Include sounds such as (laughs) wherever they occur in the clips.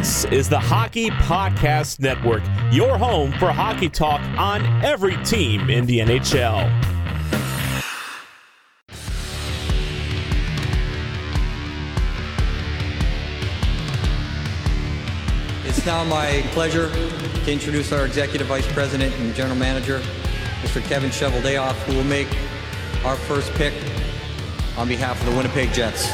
This is the Hockey Podcast Network, your home for hockey talk on every team in the NHL. It's now my pleasure to introduce our Executive Vice President and General Manager, Mr. Kevin Cheveldayoff, who will make our first pick on behalf of the Winnipeg Jets.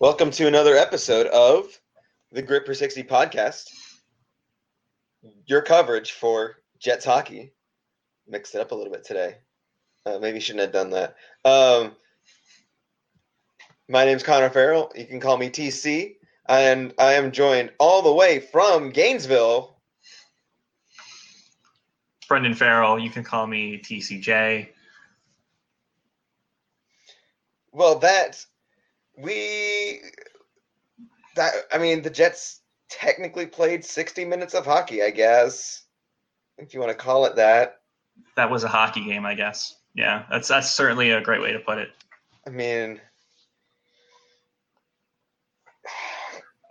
Welcome to another episode of the Grip for 60 podcast. Your coverage for Jets hockey. Mixed it up a little bit today. Uh, maybe shouldn't have done that. Um, my name's Connor Farrell. You can call me TC. And I am joined all the way from Gainesville. Brendan Farrell. You can call me TCJ. Well, that we that I mean the Jets technically played 60 minutes of hockey, I guess. If you want to call it that. That was a hockey game, I guess. Yeah, that's that's certainly a great way to put it. I mean,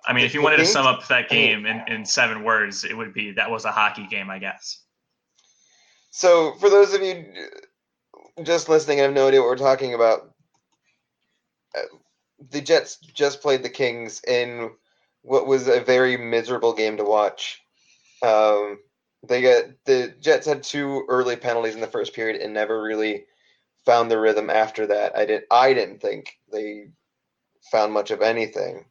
I mean, if you wanted to sum up that game in, in seven words, it would be that was a hockey game, I guess. so for those of you just listening and have no idea what we're talking about, the Jets just played the Kings in what was a very miserable game to watch. Um, they got the Jets had two early penalties in the first period and never really found the rhythm after that. I didn't. I didn't think they found much of anything.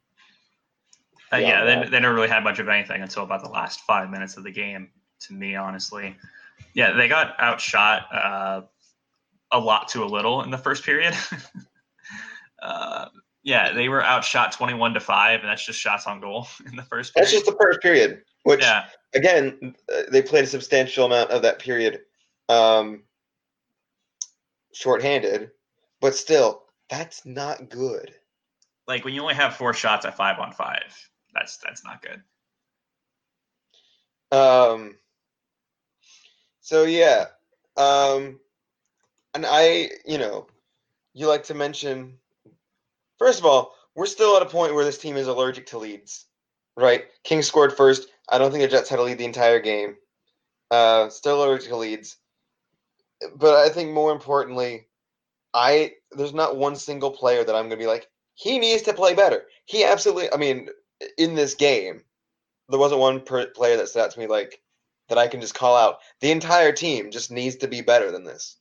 Uh, Yeah, that- they, they never really had much of anything until about the last five minutes of the game. To me, honestly, yeah, they got outshot uh, a lot to a little in the first period. (laughs) uh, yeah, they were outshot twenty-one to five, and that's just shots on goal (laughs) in the first. Period. That's just the first period, which yeah, again, uh, they played a substantial amount of that period um, shorthanded, but still, that's not good. like when you only have four shots at five on five, that's that's not good. Um, so yeah, um, and I, you know, you like to mention. First of all, we're still at a point where this team is allergic to leads, right? King scored first. I don't think the Jets had a lead the entire game. Uh, still allergic to leads, but I think more importantly, I there's not one single player that I'm going to be like he needs to play better. He absolutely. I mean, in this game, there wasn't one per player that stood out to me like that I can just call out. The entire team just needs to be better than this.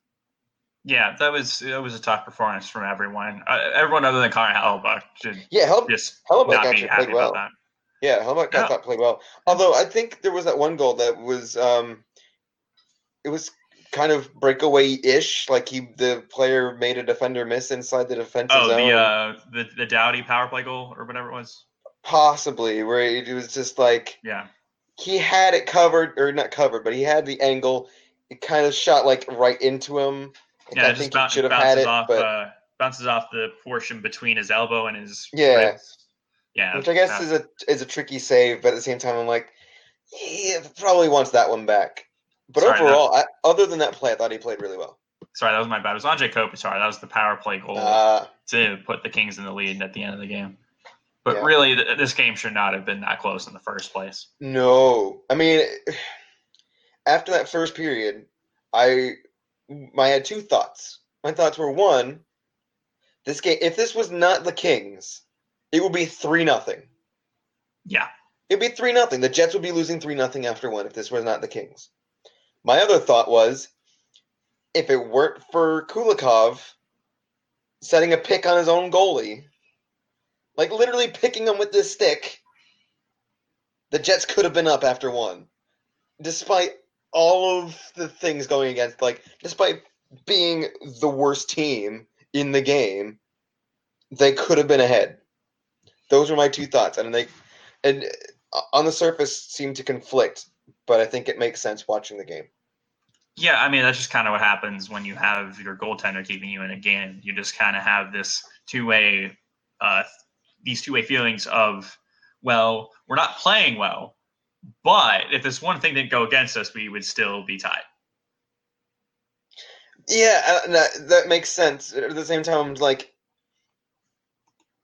Yeah, that was that was a tough performance from everyone. Uh, everyone other than Connor Hellebuyck should Yeah, Hel- just Hellebuyck not be actually happy played well. about that. Yeah, Hellebuyck I Yeah. thought played well. Although I think there was that one goal that was um it was kind of breakaway-ish, like he the player made a defender miss inside the defensive Oh, zone. the uh, the the Doughty power play goal or whatever it was. Possibly where it was just like Yeah, he had it covered or not covered, but he had the angle. It kind of shot like right into him. Yeah. I it just think boun- should have bounces had it, off but uh, bounces off the portion between his elbow and his Yeah. ribs. Yeah, which I guess is a is a tricky save, but at the same time, I'm like, he probably wants that one back. But Sorry, overall, I, other than that play, I thought he played really well. sorry, that was my bad. It was Anze Kopitar. That was the power play goal Uh, to put the Kings in the lead at the end of the game. But Yeah. really, th- this game should not have been that close in the first place. no, I mean, (sighs) after that first period, I I had two thoughts. My thoughts were one, this game. If this was not the Kings, it would be three nothing. Yeah, It'd be three nothing. The Jets would be losing three nothing after one if this was not the Kings. My other thought was, if it weren't for Kulikov setting a pick on his own goalie, like literally picking him with this stick, the Jets could have been up after one, despite all of the things going against. Like, despite being the worst team in the game, they could have been ahead. Those were my two thoughts, and they and uh, on the surface seem to conflict. but I think it makes sense watching the game. Yeah, I mean that's just kind of what happens when you have your goaltender keeping you in a game. You just kind of have this two way, uh, these two way feelings of, well, we're not playing well, but if this one thing didn't go against us, we would still be tied. Yeah, uh, that, that makes sense. At the same time, like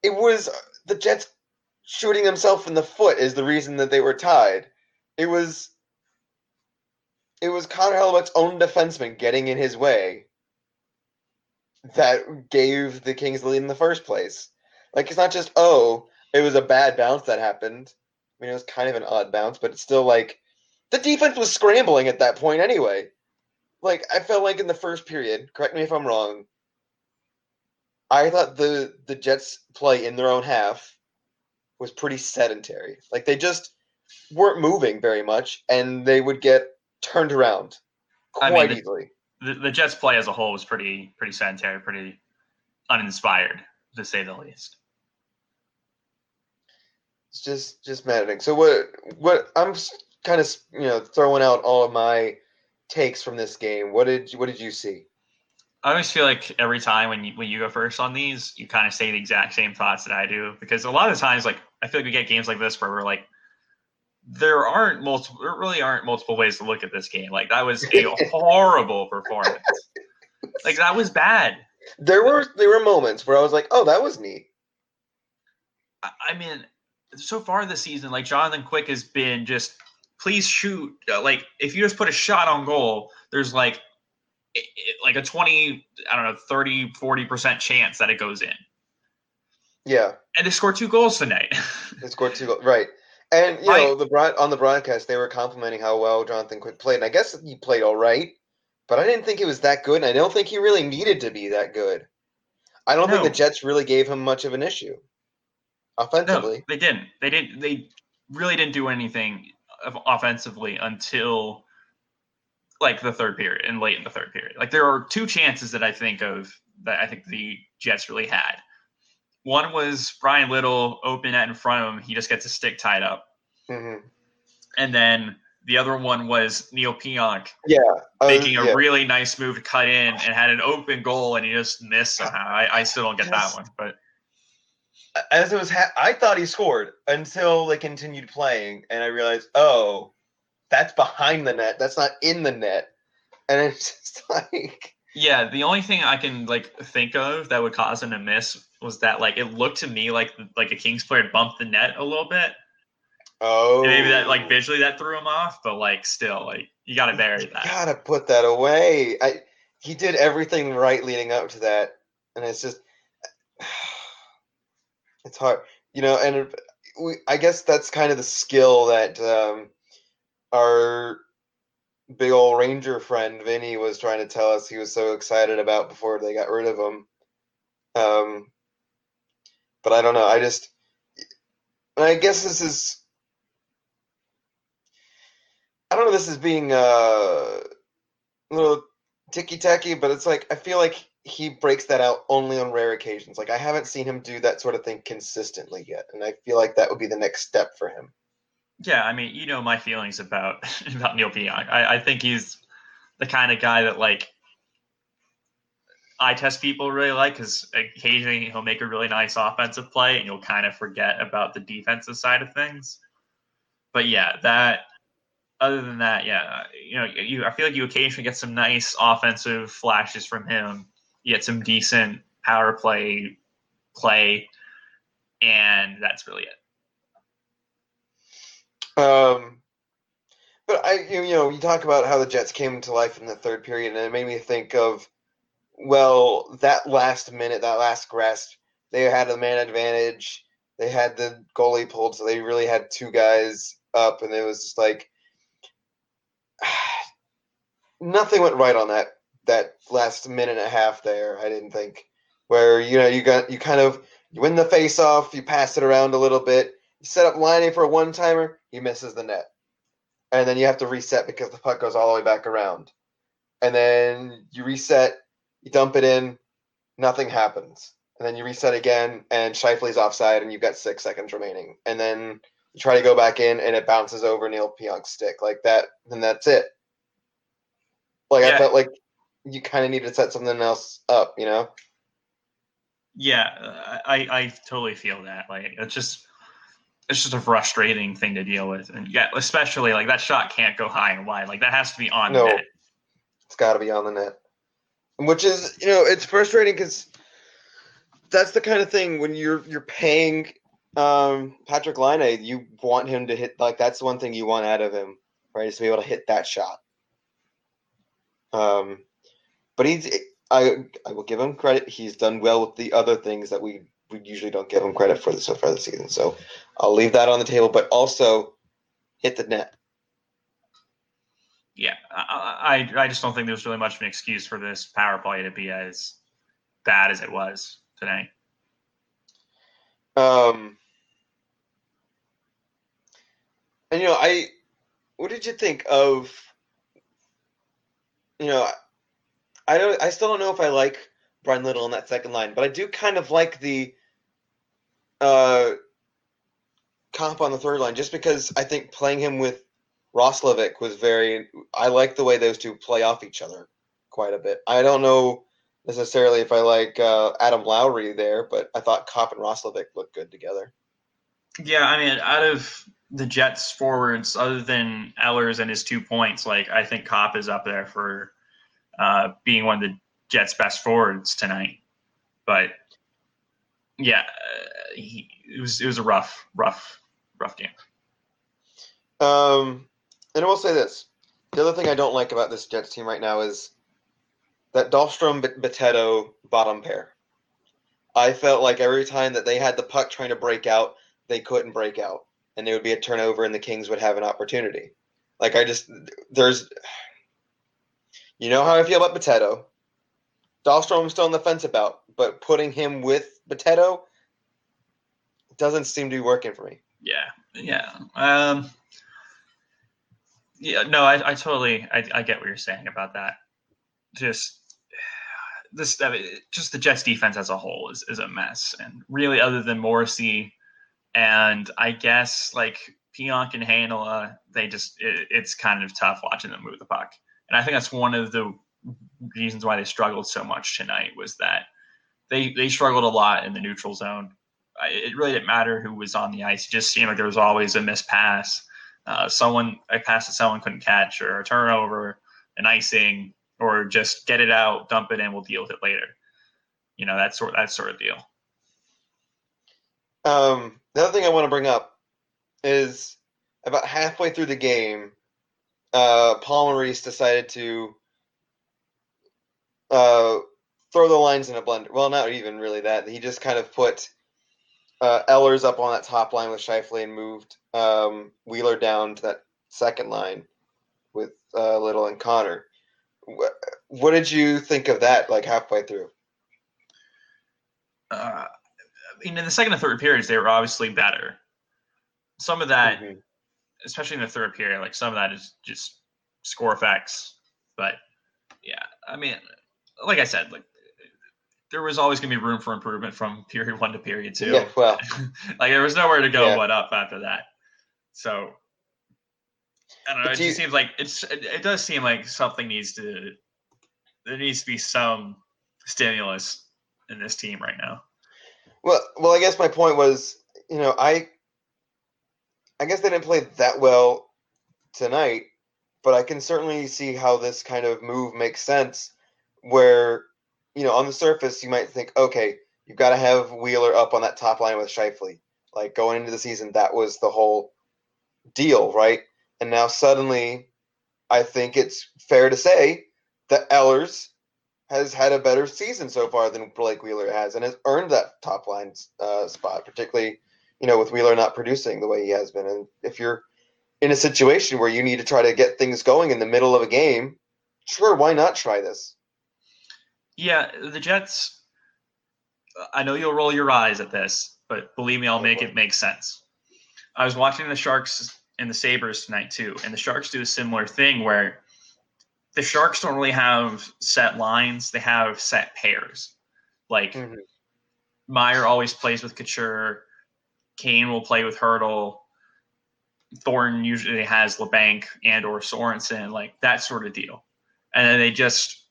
it was the Jets shooting themselves in the foot is the reason that they were tied. It was it was Connor Hellebuyck's own defenseman getting in his way that gave the Kings the lead in the first place. Like it's not just oh, it was a bad bounce that happened. I mean, it was kind of an odd bounce, but it's still like the defense was scrambling at that point anyway. Like I felt like in the first period, correct me if I'm wrong. I thought the the Jets play in their own half was pretty sedentary. Like they just weren't moving very much, and they would get turned around quite I mean, easily. The, the Jets play as a whole was pretty pretty sedentary, pretty uninspired to say the least. It's just just maddening. So what what I'm kind of you know throwing out all of my takes from this game. What did what did you see? I always feel like every time when you when you go first on these, you kind of say the exact same thoughts that I do because a lot of times, like I feel like we get games like this where we're like, there aren't multiple, there really aren't multiple ways to look at this game. Like that was a (laughs) horrible performance. Like that was bad. There were there were moments where I was like, oh, that was neat. I, I mean, so far this season, like Jonathan Quick has been just please shoot. Uh, like if you just put a shot on goal, there's like like a 20 i don't know 30 40% chance that it goes in Yeah, and they scored two goals tonight (laughs) they scored two goals. Right, and you know the broad on the broadcast they were complimenting how well Jonathan Quick played, and I guess he played all right, but I didn't think he was that good, and I don't think he really needed to be that good. I don't think the Jets really gave him much of an issue offensively. no they didn't. They didn't they really didn't do anything offensively until like the third period and late in the third period. Like there are two chances that i think of that i think the jets really had. One was bryan little open at in front of him. He just gets his stick tied up. Hmm and then the other one was neal pionk Yeah, was- making a really nice move to cut in and had an open goal and he just missed somehow. I, I still don't get that one, but as it was, ha- I thought he scored until they continued playing, and I realized, oh, that's behind the net. That's not in the net, and it's (laughs) just like, yeah, the only thing I can like think of that would cause him to miss was that like it looked to me like like a Kings player bumped the net a little bit. oh, And maybe that like oh. visually that threw him off, but like still like you got to bury that. You gotta put that away. I he did everything right leading up to that, and it's just, it's hard, you know. And we, I guess that's kind of the skill that um, our big old Ranger friend Vinny was trying to tell us he was so excited about before they got rid of him. Um, but I don't know. I just, I guess this is. I don't know. This is being uh, a little ticky tacky, but it's like I feel like he breaks that out only on rare occasions. Like I haven't seen him do that sort of thing consistently yet, and I feel like that would be the next step for him. Yeah, I mean, you know my feelings about (laughs) about Neal Pionk. I, I think he's the kind of guy that like eye test people really like because occasionally he'll make a really nice offensive play and you'll kind of forget about the defensive side of things. But yeah, that other than that, yeah, you know, you I feel like you occasionally get some nice offensive flashes from him. You get some decent power play play, and that's really it. Um, but I, you know, you talk about how the Jets came to life in the third period, and it made me think of, well, that last minute, that last grasp, they had a man advantage. They had the goalie pulled, so they really had two guys up, and it was just like (sighs) nothing went right on that that last minute and a half there. I didn't think where you know you got you kind of you win the face off, you pass it around a little bit, you set up lining for a one timer, he misses the net. And then you have to reset because the puck goes all the way back around. And then you reset, you dump it in, nothing happens. And then you reset again, and Scheifele's offside, and you've got six seconds remaining. And then you try to go back in and it bounces over Neal Pionk's stick like that, then that's it. Like Yeah. I felt like you kind of need to set something else up, you know? Yeah, I, I totally feel that. Like it's just it's just a frustrating thing to deal with. And yeah, especially like that shot can't go high and wide. Like that has to be on No. net. It's got to be on the net, which is you know it's frustrating because that's the kind of thing when you're you're paying um, Patrik Laine, you want him to hit like that's the one thing you want out of him, right? Is to be able to hit that shot. Um, but he's I I will give him credit. He's done well with the other things that we we usually don't give him credit for so far this season. So I'll leave that on the table, but also hit the net. Yeah, I, I I just don't think there's really much of an excuse for this power play to be as bad as it was today. Um, and you know, I, what did you think of? You know, I don't. I still don't know if I like Bryan Little in that second line, but I do kind of like the uh, comp on the third line, just because I think playing him with Roslovic was very. I like the way those two play off each other quite a bit. I don't know necessarily if I like uh, Adam Lowry there, but I thought Copp and Roslovic looked good together. Yeah, I mean, out of the Jets forwards, other than Ehlers and his two points, like I think Copp is up there for uh, being one of the Jets' best forwards tonight. But yeah, uh, he, it was it was a rough, rough, rough game. Um, and I will say this: the other thing I don't like about this Jets team right now is that Dahlstrom Bitetto bottom pair. I felt like every time that they had the puck trying to break out, they couldn't break out, and there would be a turnover, and the Kings would have an opportunity. Like I just there's, you know how I feel about Bitetto. Dahlstrom still on the fence about, but putting him with Bitetto doesn't seem to be working for me. Yeah, yeah, um, yeah. No, I, I totally, I, I get what you're saying about that. Just this, I mean, just the Jets defense as a whole is is a mess, and really, other than Morrissey, and I guess like Pionk and Heinola, they just, it, it's kind of tough watching them move the puck, and I think that's one of the reasons why they struggled so much tonight was that they they struggled a lot in the neutral zone it really didn't matter who was on the ice. It just seemed like there was always a missed pass, uh, someone a pass that someone couldn't catch, or a turnover, an icing, or just get it out, dump it in, we'll deal with it later. You know that sort that sort of deal. Um, the other thing I want to bring up is about halfway through the game, uh, Paul Maurice decided to uh, throw the lines in a blender. Well, not even really that. He just kind of put uh, Ehlers up on that top line with Scheifele and moved um, Wheeler down to that second line with uh, Little and Connor. What, what did you think of that? Like halfway through? Uh, I mean, in the second and third periods, they were obviously better. Some of that, Mhm. Especially in the third period, like some of that is just score effects. But yeah, I mean, like I said, like there was always going to be room for improvement from period (laughs) one to period two. Yeah, well, (laughs) like there was nowhere to go Yeah. but up after that. So I don't know. But It do you- just seems like it's. It, it does seem like something needs to. There needs to be some stimulus in this team right now. Well, well, I guess my point was, you know, I, I guess they didn't play that well tonight, but I can certainly see how this kind of move makes sense. Where, you know, on the surface, you might think, okay, you've got to have Wheeler up on that top line with Scheifele. Like going into the season, that was the whole deal, right? And now suddenly, I think it's fair to say that Ehlers has had a better season so far than Blake Wheeler has, and has earned that top line uh, spot, particularly you know with Wheeler not producing the way he has been. And if you're in a situation where you need to try to get things going in the middle of a game, sure, why not try this? Yeah, the Jets. I know you'll roll your eyes at this, but believe me, I'll make it make sense. I was watching the Sharks and the Sabres tonight too, and the Sharks do a similar thing where the Sharks don't really have set lines; they have set pairs. Like Mhm. Meier always plays with Couture, Kane will play with Hertl, Thornton usually has Labanc and or Sorensen, like that sort of deal. And then they just,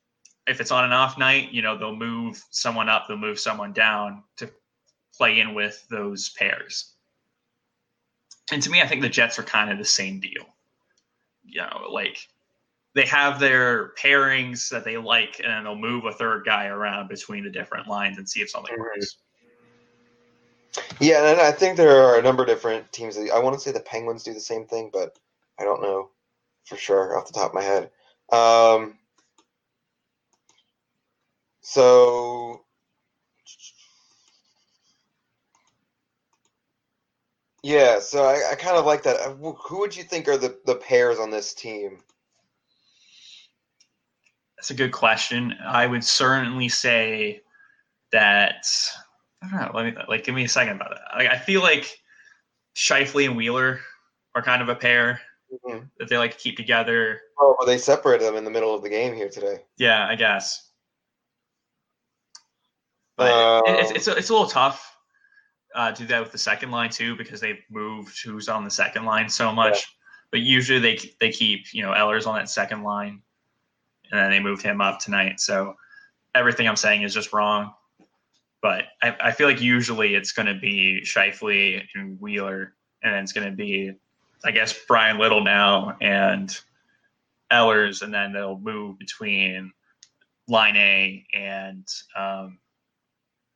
if it's on an off night, you know, they'll move someone up, they'll move someone down to play in with those pairs. And to me, I think the Jets are kind of the same deal. You know, like they have their pairings that they like, and then they'll move a third guy around between the different lines and see if something Mhm. works. Yeah, and I think there are a number of different teams. That, I want to say the Penguins do the same thing, but I don't know for sure off the top of my head. Um, so, yeah, so I, I kind of like that. Uh, Who would you think are the, the pairs on this team? That's a good question. I would certainly say that I don't know. Let me like give me a second about that. Like, I feel like Scheifele and Wheeler are kind of a pair Mhm. that they like to keep together. Oh, well, they separated them in the middle of the game here today. Yeah, I guess. But it, it's Um, it's a, it's a little tough uh, to do that with the second line too because they've moved who's on the second line so much. But usually they they keep you know Ehlers on that second line, and then they moved him up tonight. So everything I'm saying is just wrong. But I, I feel like usually it's going to be Scheifele and Wheeler, and it's going to be, I guess, Bryan Little now and Ehlers, and then they'll move between Laine and um,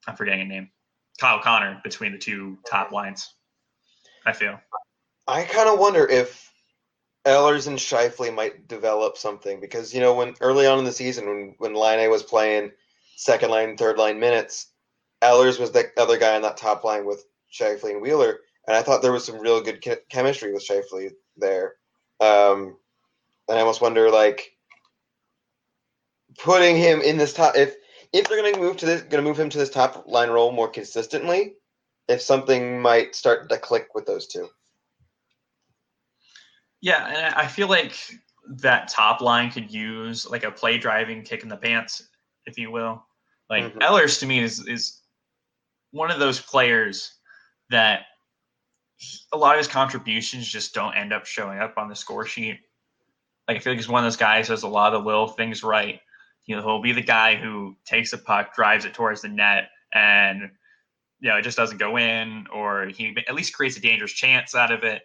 I'm forgetting a name, Kyle Connor between the two top lines. I feel. I kind of wonder if Ehlers and Scheifele might develop something because you know when early on in the season when when Laine was playing second line, third line minutes, Ehlers was the other guy on that top line with Scheifele and Wheeler, and I thought there was some real good che- chemistry with Scheifele there. Um, and I almost wonder like putting him in this top if if they're going to move to this going to move him to this top line role more consistently, if something might start to click with those two. Yeah, and I feel like that top line could use like a play driving kick in the pants, if you will. Like Mhm. Ehlers to me is is one of those players that a lot of his contributions just don't end up showing up on the score sheet. Like I feel like he's one of those guys who does a lot of little things right. You know, he'll be the guy who takes a puck, drives it towards the net, and you know, it just doesn't go in, or he at least creates a dangerous chance out of it,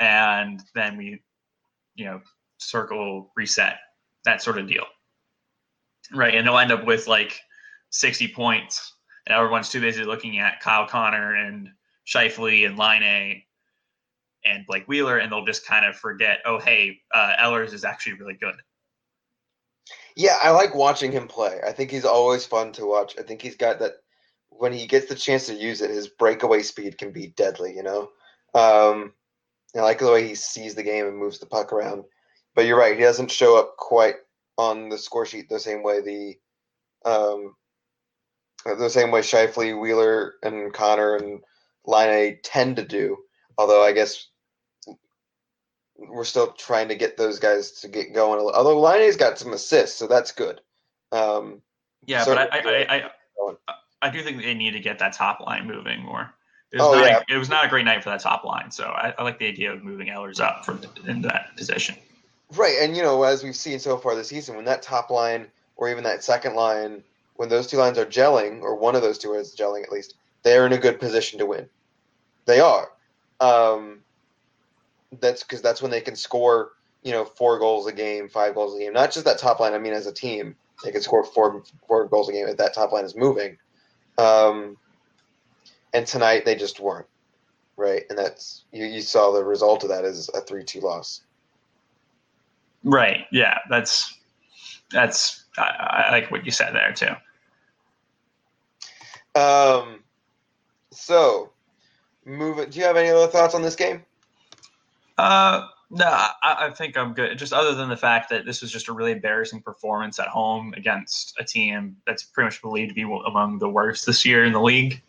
and then we, you know, circle reset that sort of deal, right? And they'll end up with like sixty points, and everyone's too busy looking at Kyle Connor and Scheifele and Laine and Blake Wheeler, and they'll just kind of forget, oh, hey, uh, Ehlers is actually really good. Yeah, I like watching him play. I think he's always fun to watch. I think he's got that when he gets the chance to use it, his breakaway speed can be deadly, you know? Um, I like the way he sees the game and moves the puck around. But you're right, he doesn't show up quite on the score sheet the same way the um, the same way Scheifele, Wheeler, and Connor and Laine tend to do. Although I guess we're still trying to get those guys to get going. Although Laine's got some assists, so that's good. Um, Yeah, So- but I, I, I, I, I do think they need to get that top line moving more. It was, Oh, not, yeah. a, it was not a great night for that top line, so I, I like the idea of moving Ehlers up from into that position. right, and you know, as we've seen so far this season, when that top line or even that second line, when those two lines are gelling, or one of those two is gelling at least, they're in a good position to win. They are. Um, that's because that's when they can score, you know, four goals a game, five goals a game. Not just that top line. I mean, as a team, they can score four four goals a game if that top line is moving. Um, and tonight they just weren't. Right, and that's you, you saw the result of that is a three two loss. Right. Yeah. That's that's I, I like what you said there too. Um, so move it. Do you have any other thoughts on this game? Uh, no, I, I think I'm good. Just other than the fact that this was just a really embarrassing performance at home against a team that's pretty much believed to be among the worst this year in the league.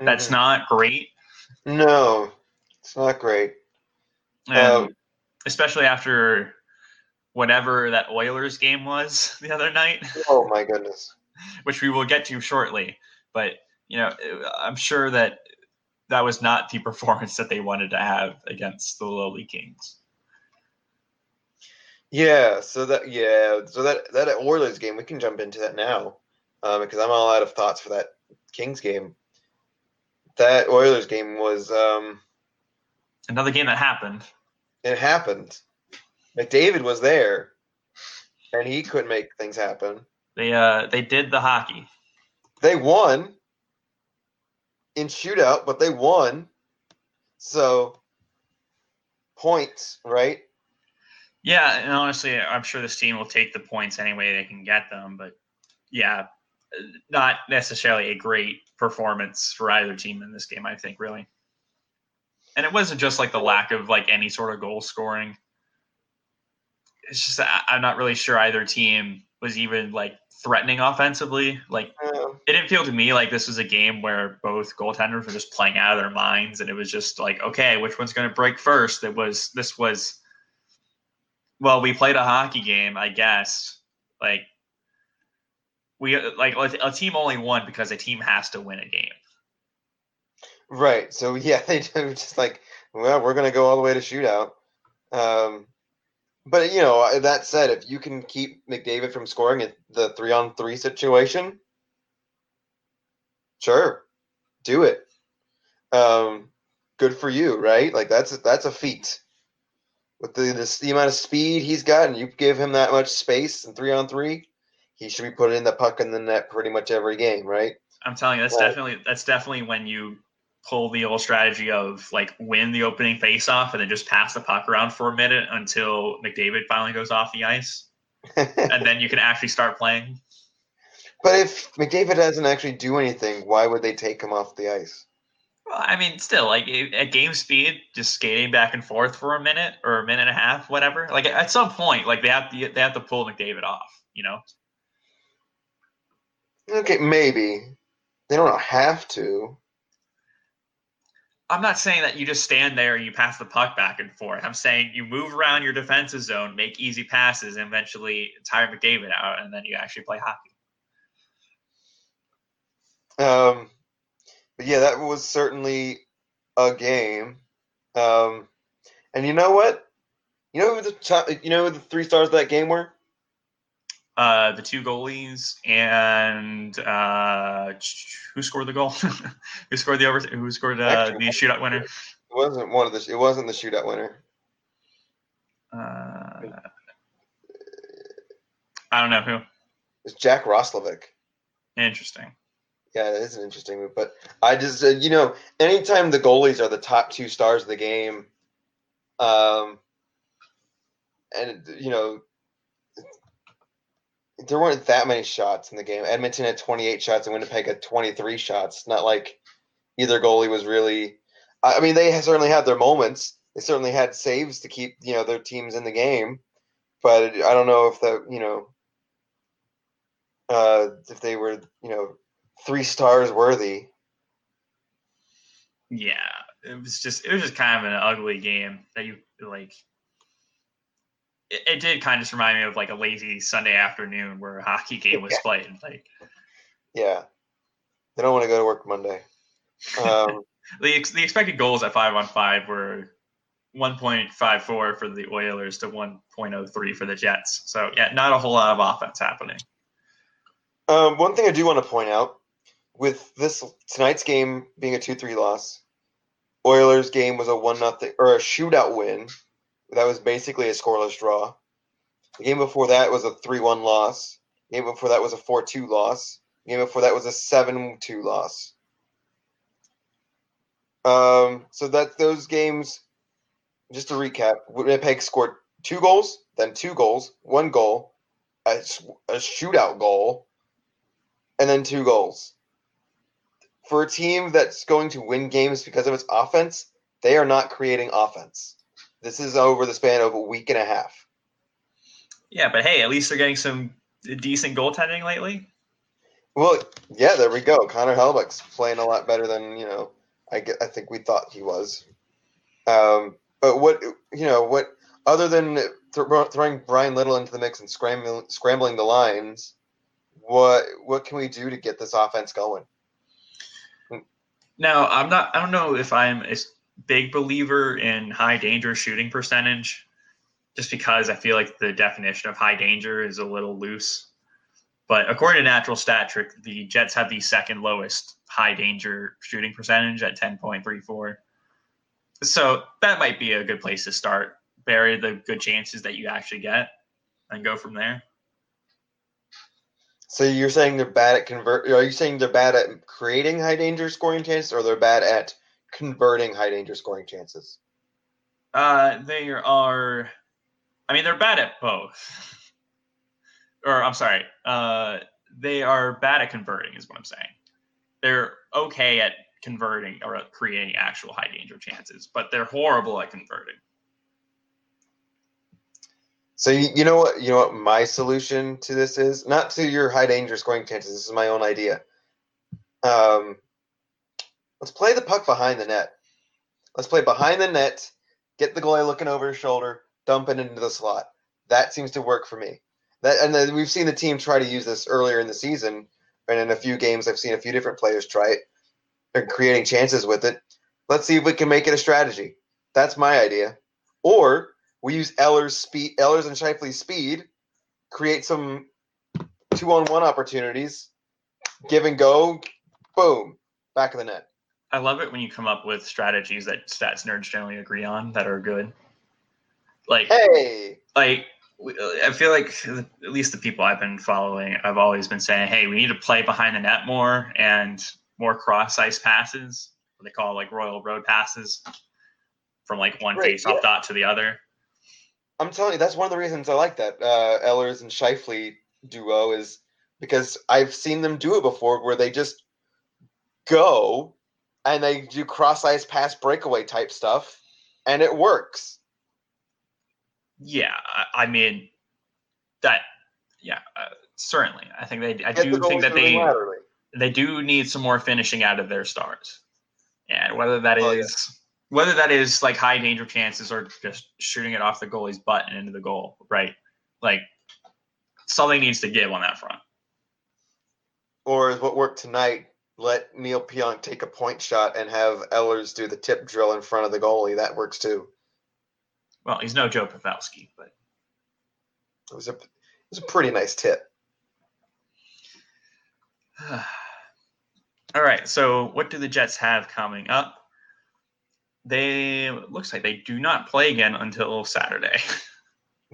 That's Mhm. not great. no, it's not great. Um, especially after whatever that Oilers game was (laughs) the other night, Oh my goodness. (laughs) which we will get to shortly. But you know, I'm sure that that was not the (laughs) performance that they wanted to have against the lowly Kings. Yeah, so that yeah, so that that Oilers game, we can jump into that now, um, because I'm all out of thoughts for that Kings game. That Oilers game was um, Another game that happened. it happened. McDavid was there, and he couldn't make things happen. They uh they did the hockey. They won in shootout, but they won. So points, right? Yeah, and honestly, I'm sure this team will take the points any way they can get them. But yeah, not necessarily a great performance for either team in this game. I think really, and it wasn't just like the lack of like any sort of goal scoring. It's just I- I'm not really sure either team was even like threatening offensively. Like Uh, it didn't feel to me like this was a game where both goaltenders were just playing out of their minds and it was just like okay which one's going to break first it was this was well we played a hockey game i guess like we like a team only won because a team has to win a game right. So yeah, (laughs) they just like, well, we're gonna go all the way to shootout. Um, but you know, that said, if you can keep McDavid from scoring at the three on three situation, sure, do it. Um, good for you, right? Like that's that's a feat. With the, the the amount of speed he's got, and you give him that much space and three on three, he should be putting in the puck in the net pretty much every game, right? i'm telling you that's definitely that's definitely when you pull the old strategy of like win the opening face off and then just pass the puck around for a minute until mcdavid finally goes off the ice and then you can actually start playing (laughs) But if McDavid doesn't actually do anything, why would they take him off the ice? Well, I mean, still, like at game speed, just skating back and forth for a minute or a minute and a half, whatever. Like at some point, like they have to they have to pull McDavid off. You know, Okay, maybe they don't have to. I'm not saying that you just stand there and you pass the puck back and forth. I'm saying you move around your defensive zone, make easy passes, and eventually tire McDavid out, and then you actually play hockey. Um, but yeah, that was certainly a game. Um, and you know what? You know who the top, you know who the three stars of that game were? Uh, the two goalies and uh, who scored the goal? (laughs) who scored the over? Who scored uh, Actually, the shootout winner? It wasn't one of the. It wasn't the shootout winner. Uh, I don't know who. It's Jack Roslovic. Interesting. Yeah, it is an interesting move. But I just, uh, you know, anytime the goalies are the top two stars of the game, um, and you know, there weren't that many shots in the game. Edmonton had 28 shots and Winnipeg had 23 shots. Not like either goalie was really. I mean, they certainly had their moments. They certainly had saves to keep you know their teams in the game, but I don't know if the you know uh, if they were you know three stars worthy. Yeah, it was just it was just kind of an ugly game that you like. It, it did kind of just remind me of like a lazy Sunday afternoon where a hockey game was (laughs) played. Like Yeah, they don't want to go to work Monday. Um, (laughs) the ex- the expected goals at five on five were 1.54 for the Oilers to 1.03 for the Jets. So yeah, not a whole lot of offense happening. um, one thing I do want to point out with this tonight's game being a two-three loss, Oilers game was a one nothing or a shootout win. That was basically a scoreless draw. The game before that was a three-one loss. The game before that was a four-two loss. The game before that was a seven-two loss. Um, so that those games, just to recap, Winnipeg scored two goals, then two goals, one goal, a shootout goal, and then two goals. For a team that's going to win games because of its offense, they are not creating offense. This is over the span of a week and a half. Yeah, but hey, at least they're getting some decent goaltending lately. Well, yeah, there we go. Connor Hellebuyck's playing a lot better than you know. I get, I think we thought he was. Um, but what you know, what other than th- throwing Bryan Little into the mix and scrambling scrambling the lines, what what can we do to get this offense going? Now, I'm not. I don't know if I'm big believer in high danger shooting percentage, just because I feel like the definition of high danger is a little loose. But according to Natural Stat Trick, the Jets have the second lowest high danger shooting percentage at 10.34. So that might be a good place to start. Bury the good chances that you actually get, and go from there. So you're saying they're bad at convert? Are you saying they're bad at creating high danger scoring chances, or they're bad at converting high danger scoring chances? Uh, they are. I mean, they're bad at both. (laughs) or I'm sorry, uh, they are bad at converting, is what I'm saying. They're okay at converting or at creating actual high danger chances, but they're horrible at converting. So you, you know what you know what my solution to this is not to your high danger scoring chances. This is my own idea. Um, let's play the puck behind the net. Let's play behind the net. Get the goalie looking over his shoulder, dump it into the slot. That seems to work for me. That and then we've seen the team try to use this earlier in the season, and in a few games I've seen a few different players try it. They're creating chances with it. Let's see if we can make it a strategy. That's my idea. Or we use Ehlers' speed, Ehlers' and Scheifele's speed, create some two on one opportunities, give and go, boom, back of the net. I love it when you come up with strategies that stats nerds generally agree on that are good. Like, hey, like I feel like at least the people I've been following, I've always been saying, hey, we need to play behind the net more and more cross ice passes. What they call like Royal Road passes from like one Right, face off yeah. dot to the other. I'm telling you, that's one of the reasons I like that uh, Ehlers and Scheifele duo is because I've seen them do it before, where they just go and they do cross ice pass breakaway type stuff, and it works. Yeah, I, mean that. Yeah, uh, certainly. I think they. I Get do the think that they laterally. they do need some more finishing out of their stars, and whether that is Oh, yeah. whether that is like high danger chances or just shooting it off the goalie's butt and into the goal, right? Like something needs to give on that front. Or is what worked tonight? Let Neal Pionk take a point shot and have Ehlers do the tip drill in front of the goalie. That works too. Well, he's no Joe Pavelski, but It was a it was a pretty nice tip. (sighs) all right. So, what do the Jets have coming up? They looks like they do not play again until Saturday. (laughs)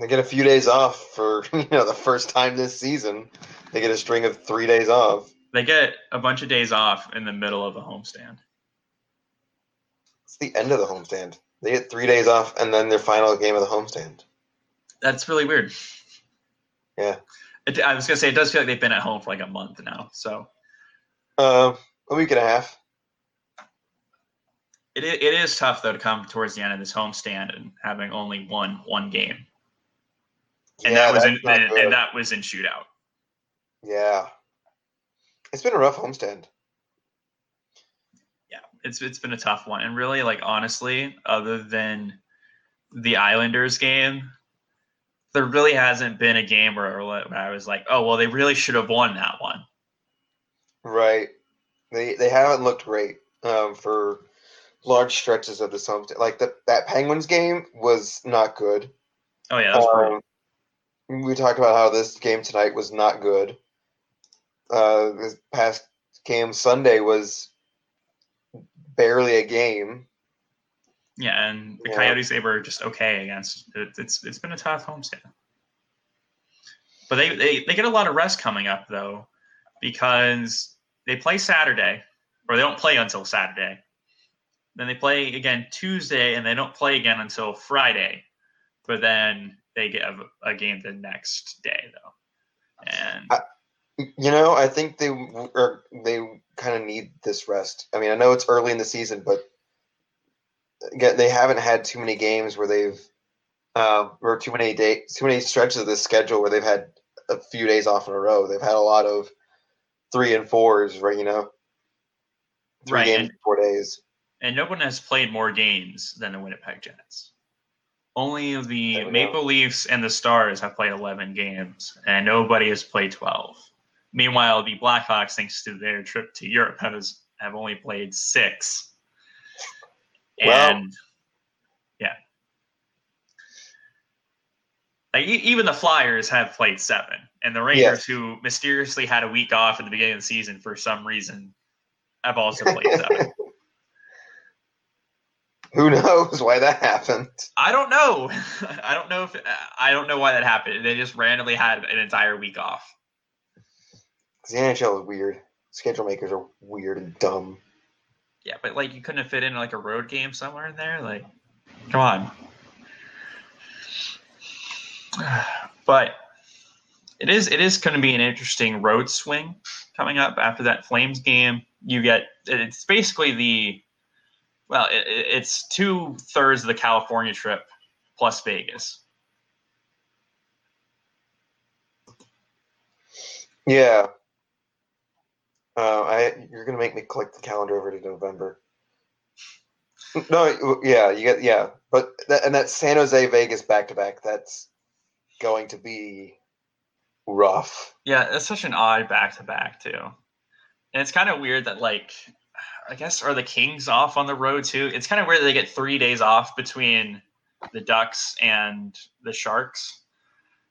They get a few days off for (laughs) you know the first time this season. They get a string of three days off. They get a bunch of days off in the middle of a homestand. It's the end of the homestand. They get three days off and then their final game of the homestand. That's really weird. Yeah. It, I was gonna say it does feel like they've been at home for like a month now. So Uh, a week and a half. it, it is tough though to come towards the end of this homestand and having only one one game, and yeah, that was in and, and that was in shootout. yeah. It's been a rough homestand. Yeah, it's it's been a tough one, and really like honestly, other than the Islanders game, there really hasn't been a game where, where I was like, oh well, they really should have won that one. Right. They they haven't looked great um, for large stretches of the homestand. Like the, that Penguins game was not good. Oh yeah, that's. Um, we talked about how this game tonight was not good. Uh, this past game Sunday was barely a game. Yeah, and the Yeah. Coyotes they were just okay against. It, it's it's been a tough homestand, but they, they they get a lot of rest coming up though, because they play Saturday, or they don't play until Saturday. Then they play again Tuesday, and they don't play again until Friday. But then they get a, a game the next day though, and I- You know, I think they or they kind of need this rest. I mean, I know it's early in the season, but again, they haven't had too many games where they've um, or too many day, too many stretches of this schedule where they've had a few days off in a row. They've had a lot of three and fours, right? You know, three Right, games and- in four days. and no one has played more games than the Winnipeg Jets. Only the Maple Leafs and the Stars have played 11 games, and nobody has played 12. Meanwhile, the Blackhawks, thanks to their trip to Europe, has have only played six. Well- And yeah. Like, e- even the Flyers have played seven, and the Rangers, Yes. who mysteriously had a week off at the beginning of the season for some reason, have also played seven. (laughs) Who knows why that happened? I don't know. (laughs) I don't know if I don't know why that happened. They just randomly had an entire week off. 'Cause the NHL is weird. Schedule makers are weird and dumb. Yeah, but like you couldn't have fit in like a road game somewhere in there. Like, come on. (sighs) But it is it is going to be an interesting road swing coming up after that Flames game. You get it's basically the well, it- it's two thirds of the California trip plus Vegas. Yeah. Uh, I you're gonna make me click the calendar over to November. (laughs) No, yeah, you get yeah, but that, and that San Jose Vegas back to back. That's going to be rough. Yeah, it's such an odd back to back too. And it's kind of weird that like I guess are the Kings off on the road too? It's kind of weird that they get three days off between the Ducks and the Sharks.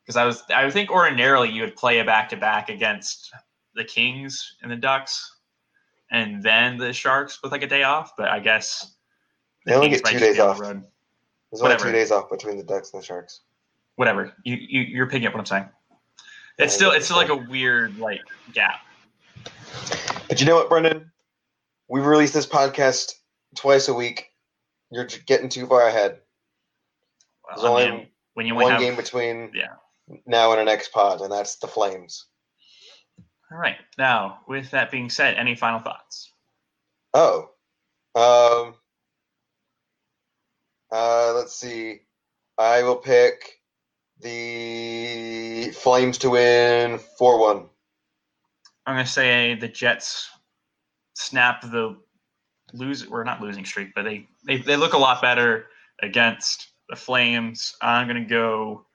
Because I was I think ordinarily you would play a back to back against the Kings and the Ducks and then the Sharks with like a day off, but I guess They only Kings get two days the off. road. There's only Whatever. two days off between the Ducks and the Sharks. Whatever. You, you you're picking up what I'm saying. It's Yeah, still it's still like a weird like gap. But you know what, Brendan? We release this podcast twice a week. You're getting too far ahead. Well, There's I only when you One have game between yeah. now and our next pod, and that's the Flames. All right. Now, with that being said, any final thoughts? Oh. Um uh let's see. I will pick the Flames to win 4-1. I'm going to say the Jets snap the lose or not losing streak, but they, they they look a lot better against the Flames. I'm going to go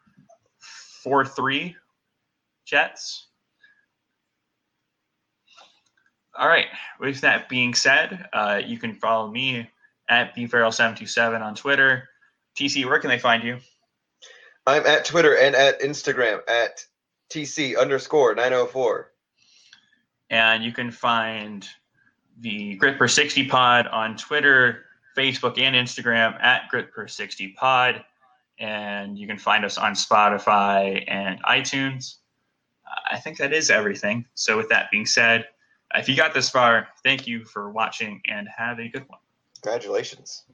4-3 Jets. All right. With that being said, uh, you can follow me at bfarrell727 on Twitter. TC, where can they find you? I'm at Twitter and at Instagram at TC underscore 904. And you can find the Grit Per 60 Pod on Twitter, Facebook, and Instagram at Grit Per 60 Pod. And you can find us on Spotify and iTunes. I think that is everything. So, with that being said, if you got this far, thank you for watching and have a good one. Congratulations.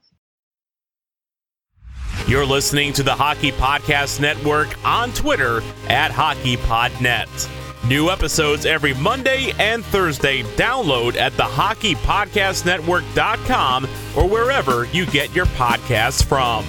You're listening to the Hockey Podcast Network on Twitter at HockeyPodNet. New episodes every Monday and Thursday. Download at the HockeyPodcastNetwork.com or wherever you get your podcasts from.